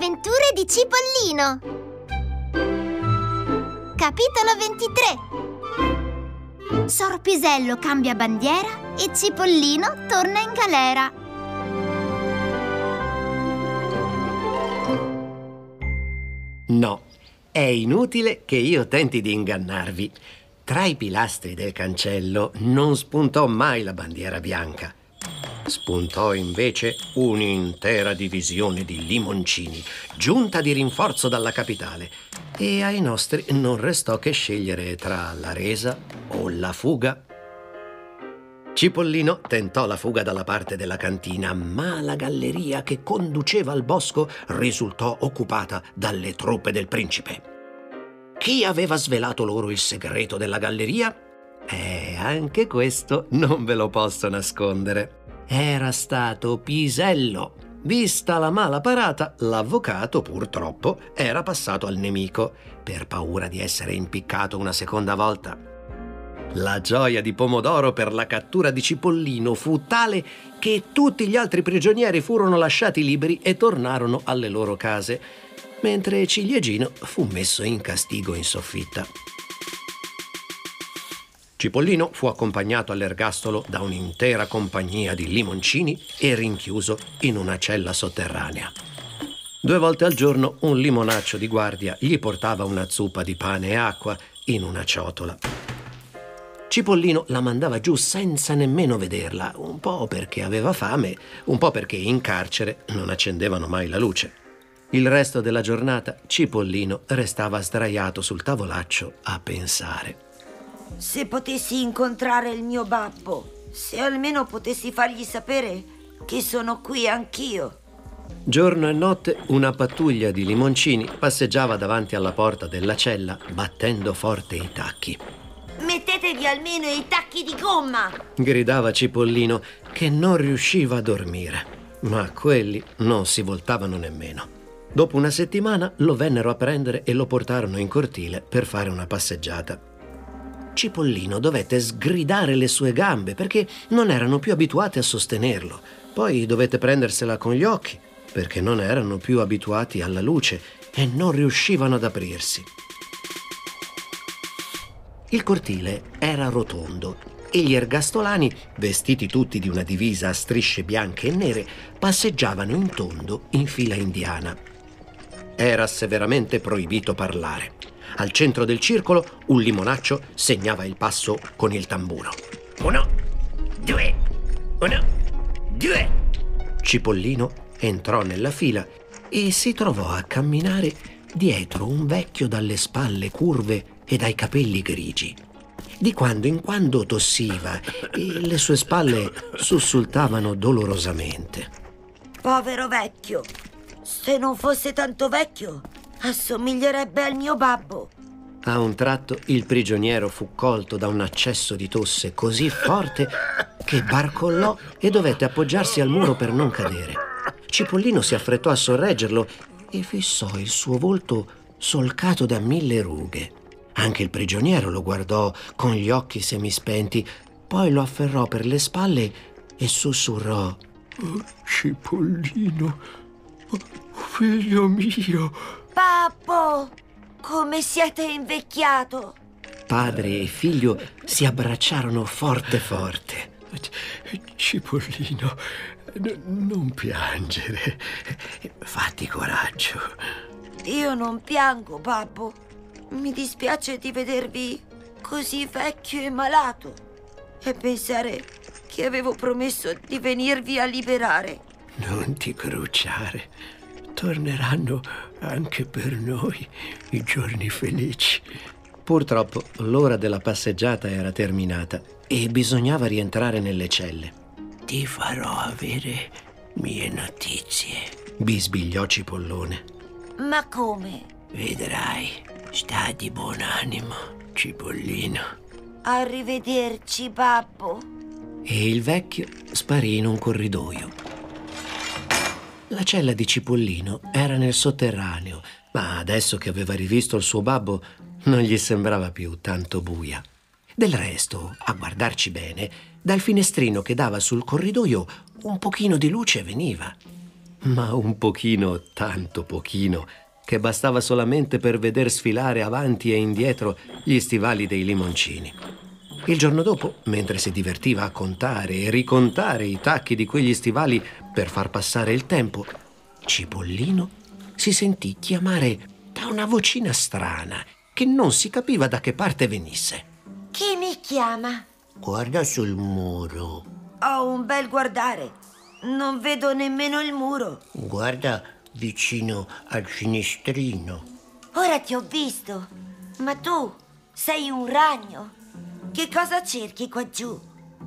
avventure di Cipollino. Capitolo 23 Sorpisello cambia bandiera e Cipollino torna in galera. No, è inutile che io tenti di ingannarvi. Tra i pilastri del cancello non spuntò mai la bandiera bianca. Spuntò invece un'intera divisione di limoncini, giunta di rinforzo dalla capitale. E ai nostri non restò che scegliere tra la resa o la fuga. Cipollino tentò la fuga dalla parte della cantina, ma la galleria che conduceva al bosco risultò occupata dalle truppe del principe. Chi aveva svelato loro il segreto della galleria? Eh, anche questo non ve lo posso nascondere. Era stato Pisello. Vista la mala parata, l'avvocato, purtroppo, era passato al nemico, per paura di essere impiccato una seconda volta. La gioia di Pomodoro per la cattura di Cipollino fu tale che tutti gli altri prigionieri furono lasciati liberi e tornarono alle loro case, mentre Ciliegino fu messo in castigo in soffitta. Cipollino fu accompagnato all'ergastolo da un'intera compagnia di limoncini e rinchiuso in una cella sotterranea. Due volte al giorno un limonaccio di guardia gli portava una zuppa di pane e acqua in una ciotola. Cipollino la mandava giù senza nemmeno vederla, un po' perché aveva fame, un po' perché in carcere non accendevano mai la luce. Il resto della giornata Cipollino restava sdraiato sul tavolaccio a pensare. Se potessi incontrare il mio babbo, se almeno potessi fargli sapere che sono qui anch'io. Giorno e notte una pattuglia di limoncini passeggiava davanti alla porta della cella battendo forte i tacchi. Mettetevi almeno i tacchi di gomma! gridava Cipollino che non riusciva a dormire. Ma quelli non si voltavano nemmeno. Dopo una settimana lo vennero a prendere e lo portarono in cortile per fare una passeggiata. Cipollino dovette sgridare le sue gambe perché non erano più abituate a sostenerlo. Poi dovette prendersela con gli occhi perché non erano più abituati alla luce e non riuscivano ad aprirsi. Il cortile era rotondo e gli ergastolani, vestiti tutti di una divisa a strisce bianche e nere, passeggiavano in tondo in fila indiana. Era severamente proibito parlare. Al centro del circolo un limonaccio segnava il passo con il tamburo. Uno, due, uno, due. Cipollino entrò nella fila e si trovò a camminare dietro un vecchio dalle spalle curve e dai capelli grigi. Di quando in quando tossiva e le sue spalle sussultavano dolorosamente. Povero vecchio, se non fosse tanto vecchio, assomiglierebbe al mio babbo. A un tratto il prigioniero fu colto da un accesso di tosse così forte che barcollò e dovette appoggiarsi al muro per non cadere. Cipollino si affrettò a sorreggerlo e fissò il suo volto solcato da mille rughe. Anche il prigioniero lo guardò con gli occhi semispenti, poi lo afferrò per le spalle e sussurrò: oh, Cipollino, oh, figlio mio. Pappo, come siete invecchiato! Padre e figlio si abbracciarono forte forte. Cipollino, n- non piangere. Fatti coraggio. Io non piango, babbo. Mi dispiace di vedervi così vecchio e malato e pensare che avevo promesso di venirvi a liberare. Non ti crucciare. Torneranno anche per noi i giorni felici. Purtroppo l'ora della passeggiata era terminata e bisognava rientrare nelle celle. Ti farò avere mie notizie, bisbigliò Cipollone. Ma come? Vedrai, sta di buon animo, Cipollino. Arrivederci, babbo. E il vecchio sparì in un corridoio. La cella di Cipollino era nel sotterraneo, ma adesso che aveva rivisto il suo babbo non gli sembrava più tanto buia. Del resto, a guardarci bene, dal finestrino che dava sul corridoio un pochino di luce veniva. ma un pochino, tanto pochino, che bastava solamente per veder sfilare avanti e indietro gli stivali dei limoncini. Il giorno dopo, mentre si divertiva a contare e ricontare i tacchi di quegli stivali per far passare il tempo, Cipollino si sentì chiamare da una vocina strana che non si capiva da che parte venisse. Chi mi chiama? Guarda sul muro. Ho un bel guardare. Non vedo nemmeno il muro. Guarda vicino al finestrino. Ora ti ho visto. Ma tu sei un ragno. Che cosa cerchi qua giù?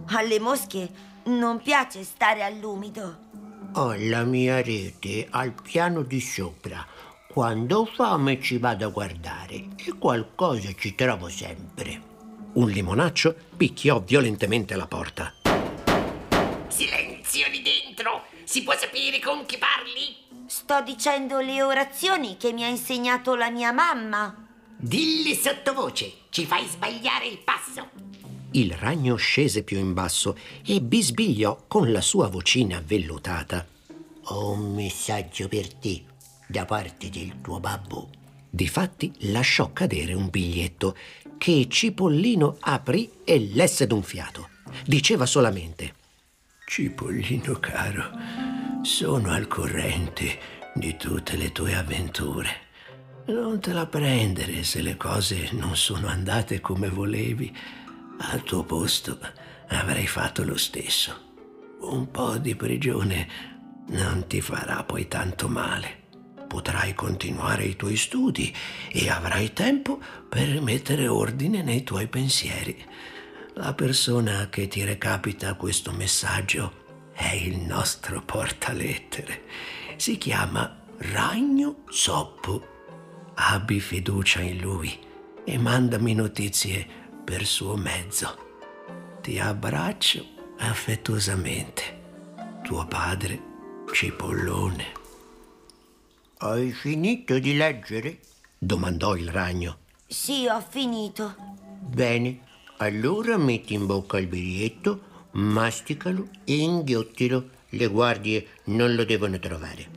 Alle mosche non piace stare all'umido. Ho la mia rete al piano di sopra. Quando ho fame ci vado a guardare e qualcosa ci trovo sempre. Un limonaccio picchiò violentemente alla porta. Silenzio lì dentro! Si può sapere con chi parli? Sto dicendo le orazioni che mi ha insegnato la mia mamma. Dilli sottovoce, ci fai sbagliare il passo. Il ragno scese più in basso e bisbigliò con la sua vocina vellutata. Ho un messaggio per te da parte del tuo babbo. Difatti lasciò cadere un biglietto che Cipollino aprì e lesse d'un fiato. Diceva solamente Cipollino caro, sono al corrente di tutte le tue avventure. Non te la prendere se le cose non sono andate come volevi. Al tuo posto avrei fatto lo stesso. Un po' di prigione non ti farà poi tanto male. Potrai continuare i tuoi studi e avrai tempo per mettere ordine nei tuoi pensieri. La persona che ti recapita questo messaggio è il nostro portalettere. Si chiama Ragno Zoppo. Abbi fiducia in lui e mandami notizie per suo mezzo. Ti abbraccio affettuosamente. Tuo padre, Cipollone. Hai finito di leggere? domandò il ragno. Sì, ho finito. Bene, allora metti in bocca il biglietto, masticalo e inghiottilo. Le guardie non lo devono trovare.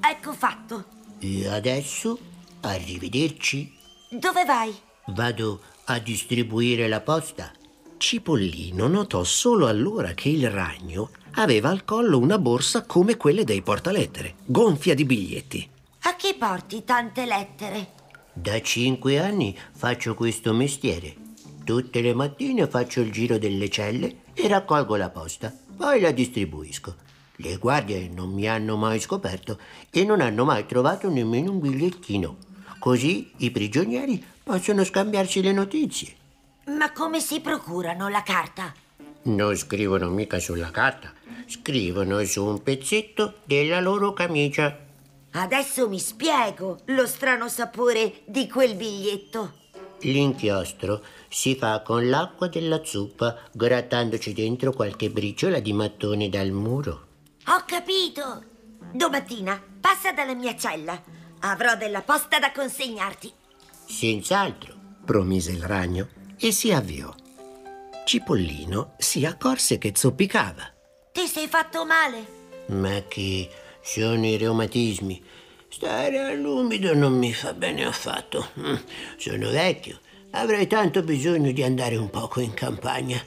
Ecco fatto. E adesso, arrivederci. Dove vai? Vado a distribuire la posta. Cipollino notò solo allora che il ragno aveva al collo una borsa come quelle dei portalettere, gonfia di biglietti. A chi porti tante lettere? Da cinque anni faccio questo mestiere. Tutte le mattine faccio il giro delle celle e raccolgo la posta, poi la distribuisco. Le guardie non mi hanno mai scoperto e non hanno mai trovato nemmeno un bigliettino. Così i prigionieri possono scambiarsi le notizie. Ma come si procurano la carta? Non scrivono mica sulla carta, scrivono su un pezzetto della loro camicia. Adesso mi spiego lo strano sapore di quel biglietto. L'inchiostro si fa con l'acqua della zuppa, grattandoci dentro qualche briciola di mattone dal muro. Ho capito. Domattina passa dalla mia cella. Avrò della posta da consegnarti. Senz'altro. promise il ragno e si avviò. Cipollino si accorse che zoppicava. Ti sei fatto male? Ma che sono i reumatismi. Stare all'umido non mi fa bene affatto. Mm, Sono vecchio. Avrei tanto bisogno di andare un poco in campagna.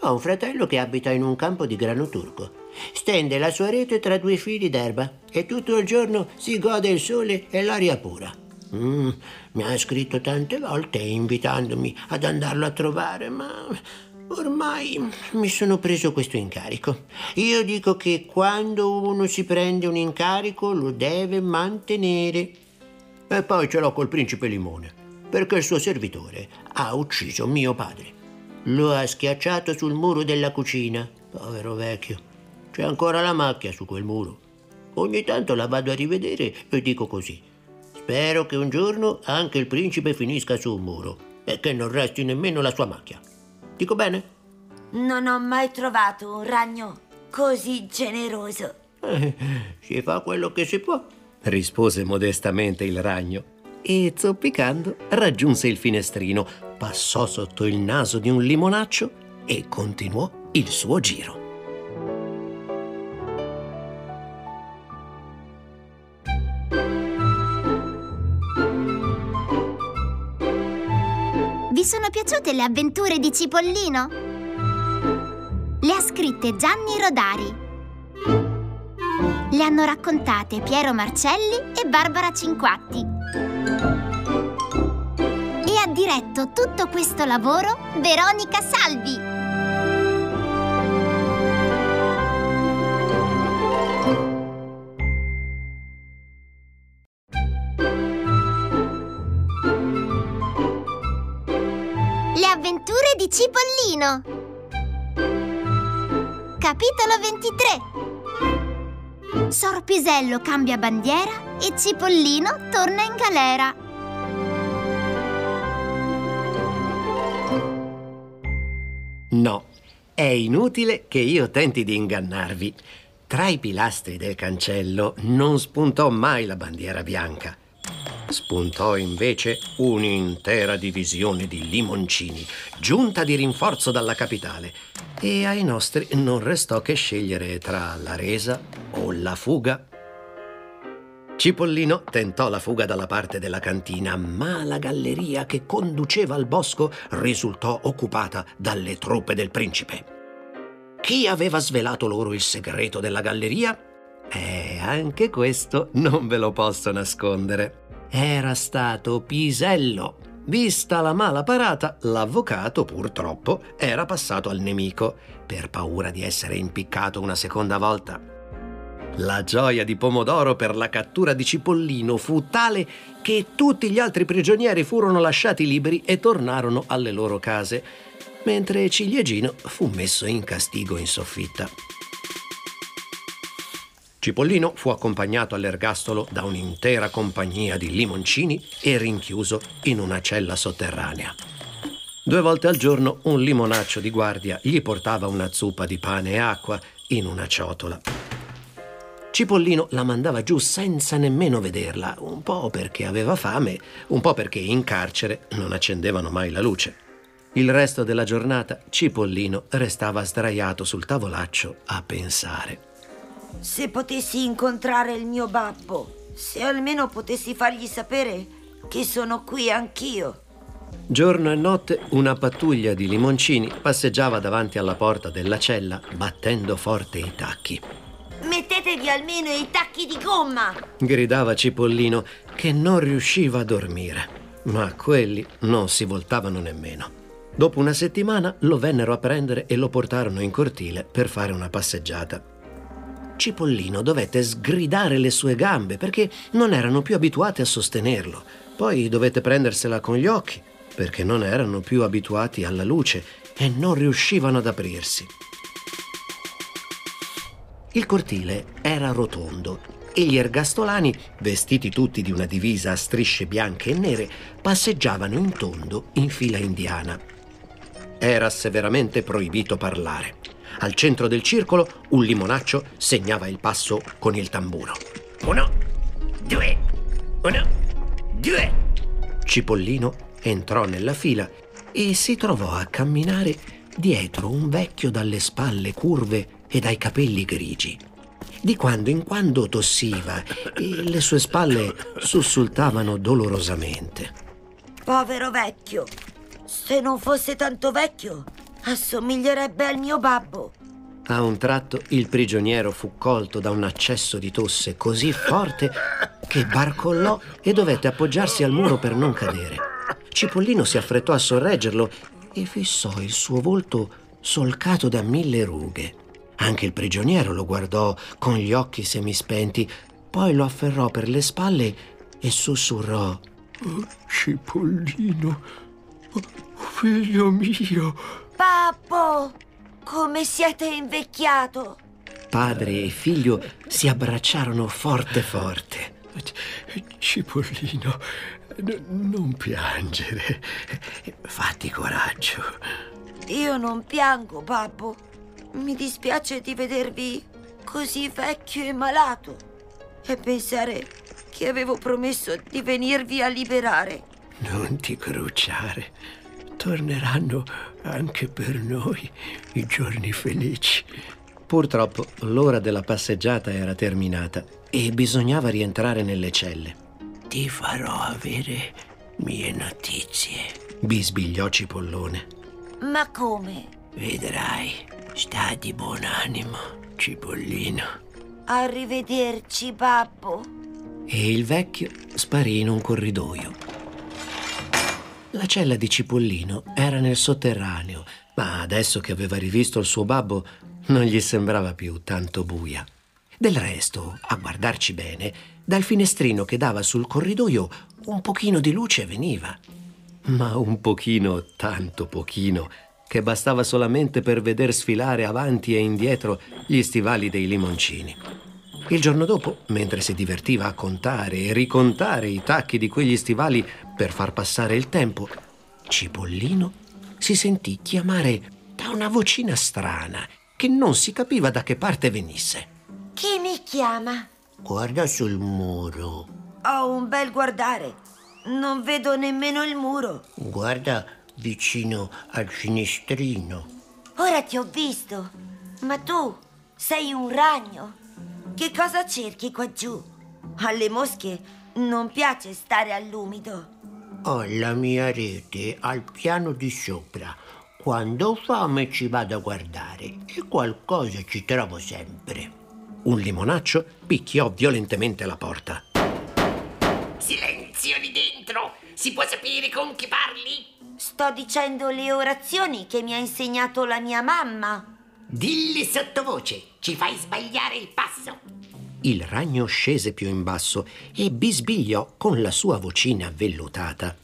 Ho un fratello che abita in un campo di grano turco. Stende la sua rete tra due fili d'erba e tutto il giorno si gode il sole e l'aria pura. Mm, mi ha scritto tante volte invitandomi ad andarlo a trovare, ma ormai mi sono preso questo incarico. Io dico che quando uno si prende un incarico lo deve mantenere. E poi ce l'ho col principe Limone, perché il suo servitore ha ucciso mio padre. Lo ha schiacciato sul muro della cucina. Povero vecchio. C'è ancora la macchia su quel muro. Ogni tanto la vado a rivedere e dico così. Spero che un giorno anche il principe finisca su un muro e che non resti nemmeno la sua macchia. Dico bene? Non ho mai trovato un ragno così generoso. Eh, si fa quello che si può. rispose modestamente il ragno e zoppicando raggiunse il finestrino, passò sotto il naso di un limonaccio e continuò il suo giro. Sono piaciute le avventure di Cipollino? Le ha scritte Gianni Rodari. Le hanno raccontate Piero Marcelli e Barbara Cinquatti. E ha diretto tutto questo lavoro Veronica Salvi. Avventure di Cipollino. Capitolo 23. Sorpisello cambia bandiera e Cipollino torna in galera. No, è inutile che io tenti di ingannarvi. Tra i pilastri del cancello non spuntò mai la bandiera bianca. Spuntò invece un'intera divisione di limoncini, giunta di rinforzo dalla capitale. E ai nostri non restò che scegliere tra la resa o la fuga. Cipollino tentò la fuga dalla parte della cantina, ma la galleria che conduceva al bosco risultò occupata dalle truppe del principe. Chi aveva svelato loro il segreto della galleria? Eh, anche questo non ve lo posso nascondere. Era stato Pisello. Vista la mala parata, l'avvocato, purtroppo, era passato al nemico, per paura di essere impiccato una seconda volta. La gioia di Pomodoro per la cattura di Cipollino fu tale che tutti gli altri prigionieri furono lasciati liberi e tornarono alle loro case, mentre Ciliegino fu messo in castigo in soffitta. Cipollino fu accompagnato all'ergastolo da un'intera compagnia di limoncini e rinchiuso in una cella sotterranea. Due volte al giorno un limonaccio di guardia gli portava una zuppa di pane e acqua in una ciotola. Cipollino la mandava giù senza nemmeno vederla, un po' perché aveva fame, un po' perché in carcere non accendevano mai la luce. Il resto della giornata Cipollino restava sdraiato sul tavolaccio a pensare. Se potessi incontrare il mio babbo, se almeno potessi fargli sapere che sono qui anch'io. Giorno e notte una pattuglia di limoncini passeggiava davanti alla porta della cella battendo forte i tacchi. Mettetevi almeno i tacchi di gomma! Gridava Cipollino che non riusciva a dormire, ma quelli non si voltavano nemmeno. Dopo una settimana lo vennero a prendere e lo portarono in cortile per fare una passeggiata. Cipollino dovette sgridare le sue gambe perché non erano più abituate a sostenerlo. Poi dovette prendersela con gli occhi perché non erano più abituati alla luce e non riuscivano ad aprirsi. Il cortile era rotondo e gli ergastolani, vestiti tutti di una divisa a strisce bianche e nere, passeggiavano in tondo in fila indiana. Era severamente proibito parlare. Al centro del circolo un limonaccio segnava il passo con il tamburo. Uno, due, uno, due. Cipollino entrò nella fila e si trovò a camminare dietro un vecchio dalle spalle curve e dai capelli grigi. Di quando in quando tossiva e le sue spalle sussultavano dolorosamente. Povero vecchio! Se non fosse tanto vecchio, assomiglierebbe al mio babbo. A un tratto il prigioniero fu colto da un accesso di tosse così forte che barcollò e dovette appoggiarsi al muro per non cadere. Cipollino si affrettò a sorreggerlo e fissò il suo volto solcato da mille rughe. Anche il prigioniero lo guardò con gli occhi semispenti, poi lo afferrò per le spalle e sussurrò: oh, Cipollino, oh, figlio mio. Babbo, come siete invecchiato! Padre e figlio si abbracciarono forte forte. Cipollino, n- non piangere. Fatti coraggio. Io non piango, babbo. Mi dispiace di vedervi così vecchio e malato e pensare che avevo promesso di venirvi a liberare. Non ti crucciare. Torneranno anche per noi i giorni felici. Purtroppo l'ora della passeggiata era terminata e bisognava rientrare nelle celle. Ti farò avere mie notizie. bisbigliò Cipollone. Ma come? Vedrai, sta di buon animo, Cipollino. Arrivederci, babbo. E il vecchio sparì in un corridoio. La cella di Cipollino era nel sotterraneo, ma adesso che aveva rivisto il suo babbo non gli sembrava più tanto buia. Del resto, a guardarci bene, dal finestrino che dava sul corridoio un pochino di luce veniva. Ma un pochino, tanto pochino, che bastava solamente per veder sfilare avanti e indietro gli stivali dei limoncini. Il giorno dopo, mentre si divertiva a contare e ricontare i tacchi di quegli stivali per far passare il tempo, Cipollino si sentì chiamare da una vocina strana che non si capiva da che parte venisse. Chi mi chiama? Guarda sul muro. Ho un bel guardare. Non vedo nemmeno il muro. Guarda vicino al finestrino. Ora ti ho visto. Ma tu sei un ragno. Che cosa cerchi qua giù? Alle mosche non piace stare all'umido. Ho la mia rete al piano di sopra. Quando ho fame ci vado a guardare e qualcosa ci trovo sempre. Un limonaccio picchiò violentemente la porta. Silenzio lì dentro! Si può sapere con chi parli? Sto dicendo le orazioni che mi ha insegnato la mia mamma. Dilli sottovoce, ci fai sbagliare il passo. Il ragno scese più in basso e bisbigliò con la sua vocina vellutata.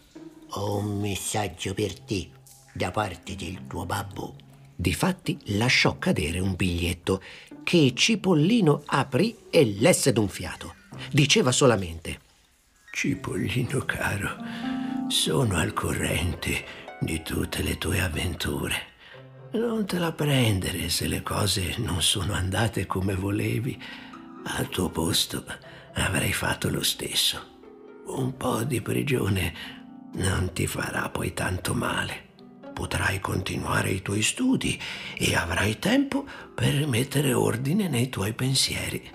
Ho un messaggio per te da parte del tuo babbo. Difatti lasciò cadere un biglietto che Cipollino aprì e lesse d'un fiato. Diceva solamente Cipollino caro, sono al corrente di tutte le tue avventure. Non te la prendere se le cose non sono andate come volevi. Al tuo posto avrei fatto lo stesso. Un po' di prigione non ti farà poi tanto male. Potrai continuare i tuoi studi e avrai tempo per mettere ordine nei tuoi pensieri.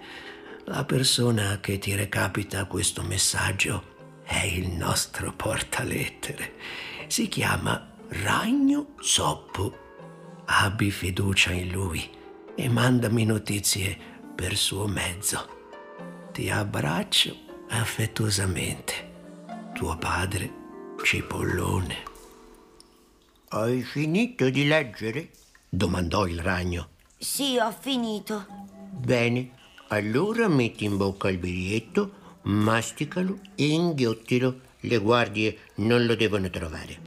La persona che ti recapita questo messaggio è il nostro portalettere. Si chiama Ragno Zoppo. Abbi fiducia in lui e mandami notizie per suo mezzo. Ti abbraccio affettuosamente. Tuo padre Cipollone. Hai finito di leggere? domandò il ragno. Sì, ho finito. Bene, allora metti in bocca il biglietto, masticalo e inghiottilo. Le guardie non lo devono trovare.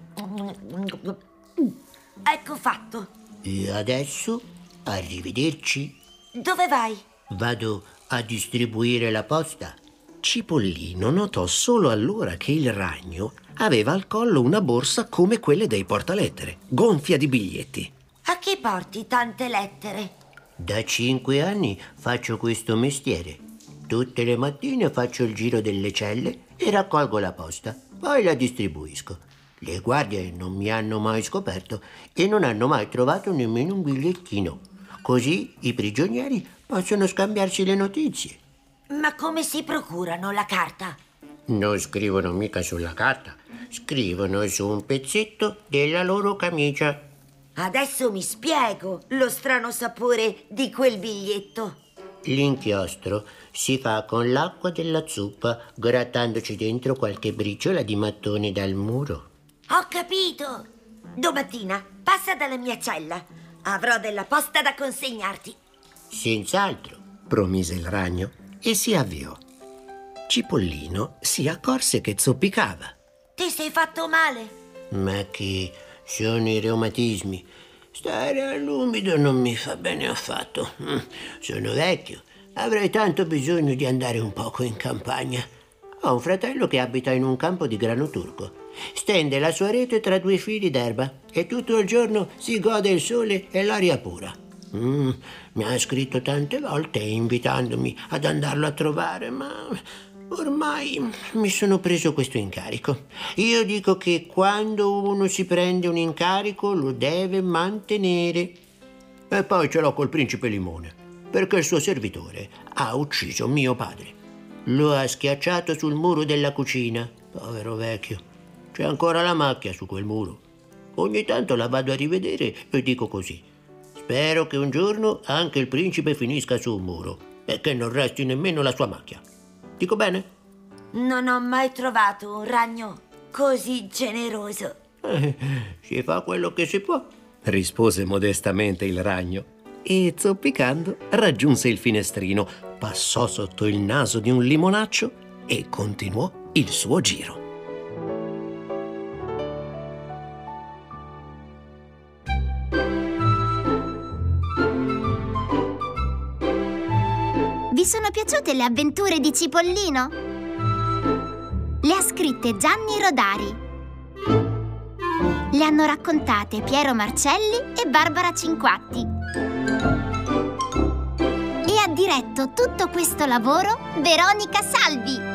Ecco fatto. E adesso, arrivederci. Dove vai? Vado a distribuire la posta. Cipollino notò solo allora che il ragno aveva al collo una borsa come quelle dei portalettere, gonfia di biglietti. A chi porti tante lettere? Da cinque anni faccio questo mestiere. Tutte le mattine faccio il giro delle celle e raccolgo la posta, poi la distribuisco. Le guardie non mi hanno mai scoperto e non hanno mai trovato nemmeno un bigliettino. Così i prigionieri possono scambiarsi le notizie. Ma come si procurano la carta? Non scrivono mica sulla carta, scrivono su un pezzetto della loro camicia. Adesso mi spiego lo strano sapore di quel biglietto. L'inchiostro si fa con l'acqua della zuppa, grattandoci dentro qualche briciola di mattone dal muro. Ho capito. Domattina passa dalla mia cella. Avrò della posta da consegnarti. Senz'altro. promise il ragno e si avviò. Cipollino si accorse che zoppicava. Ti sei fatto male? Ma che sono i reumatismi. Stare all'umido non mi fa bene affatto. Mm, Sono vecchio. Avrei tanto bisogno di andare un poco in campagna. Ho un fratello che abita in un campo di grano turco. Stende la sua rete tra due fili d'erba e tutto il giorno si gode il sole e l'aria pura. Mm, mi ha scritto tante volte invitandomi ad andarlo a trovare, ma ormai mi sono preso questo incarico. Io dico che quando uno si prende un incarico lo deve mantenere. E poi ce l'ho col principe Limone, perché il suo servitore ha ucciso mio padre. Lo ha schiacciato sul muro della cucina, povero vecchio. C'è ancora la macchia su quel muro. Ogni tanto la vado a rivedere e dico così. Spero che un giorno anche il principe finisca su un muro e che non resti nemmeno la sua macchia. Dico bene? Non ho mai trovato un ragno così generoso. Eh, si fa quello che si può, rispose modestamente il ragno e zoppicando raggiunse il finestrino, passò sotto il naso di un limonaccio e continuò il suo giro. Sono piaciute le avventure di Cipollino? Le ha scritte Gianni Rodari. Le hanno raccontate Piero Marcelli e Barbara Cinquatti. E ha diretto tutto questo lavoro Veronica Salvi.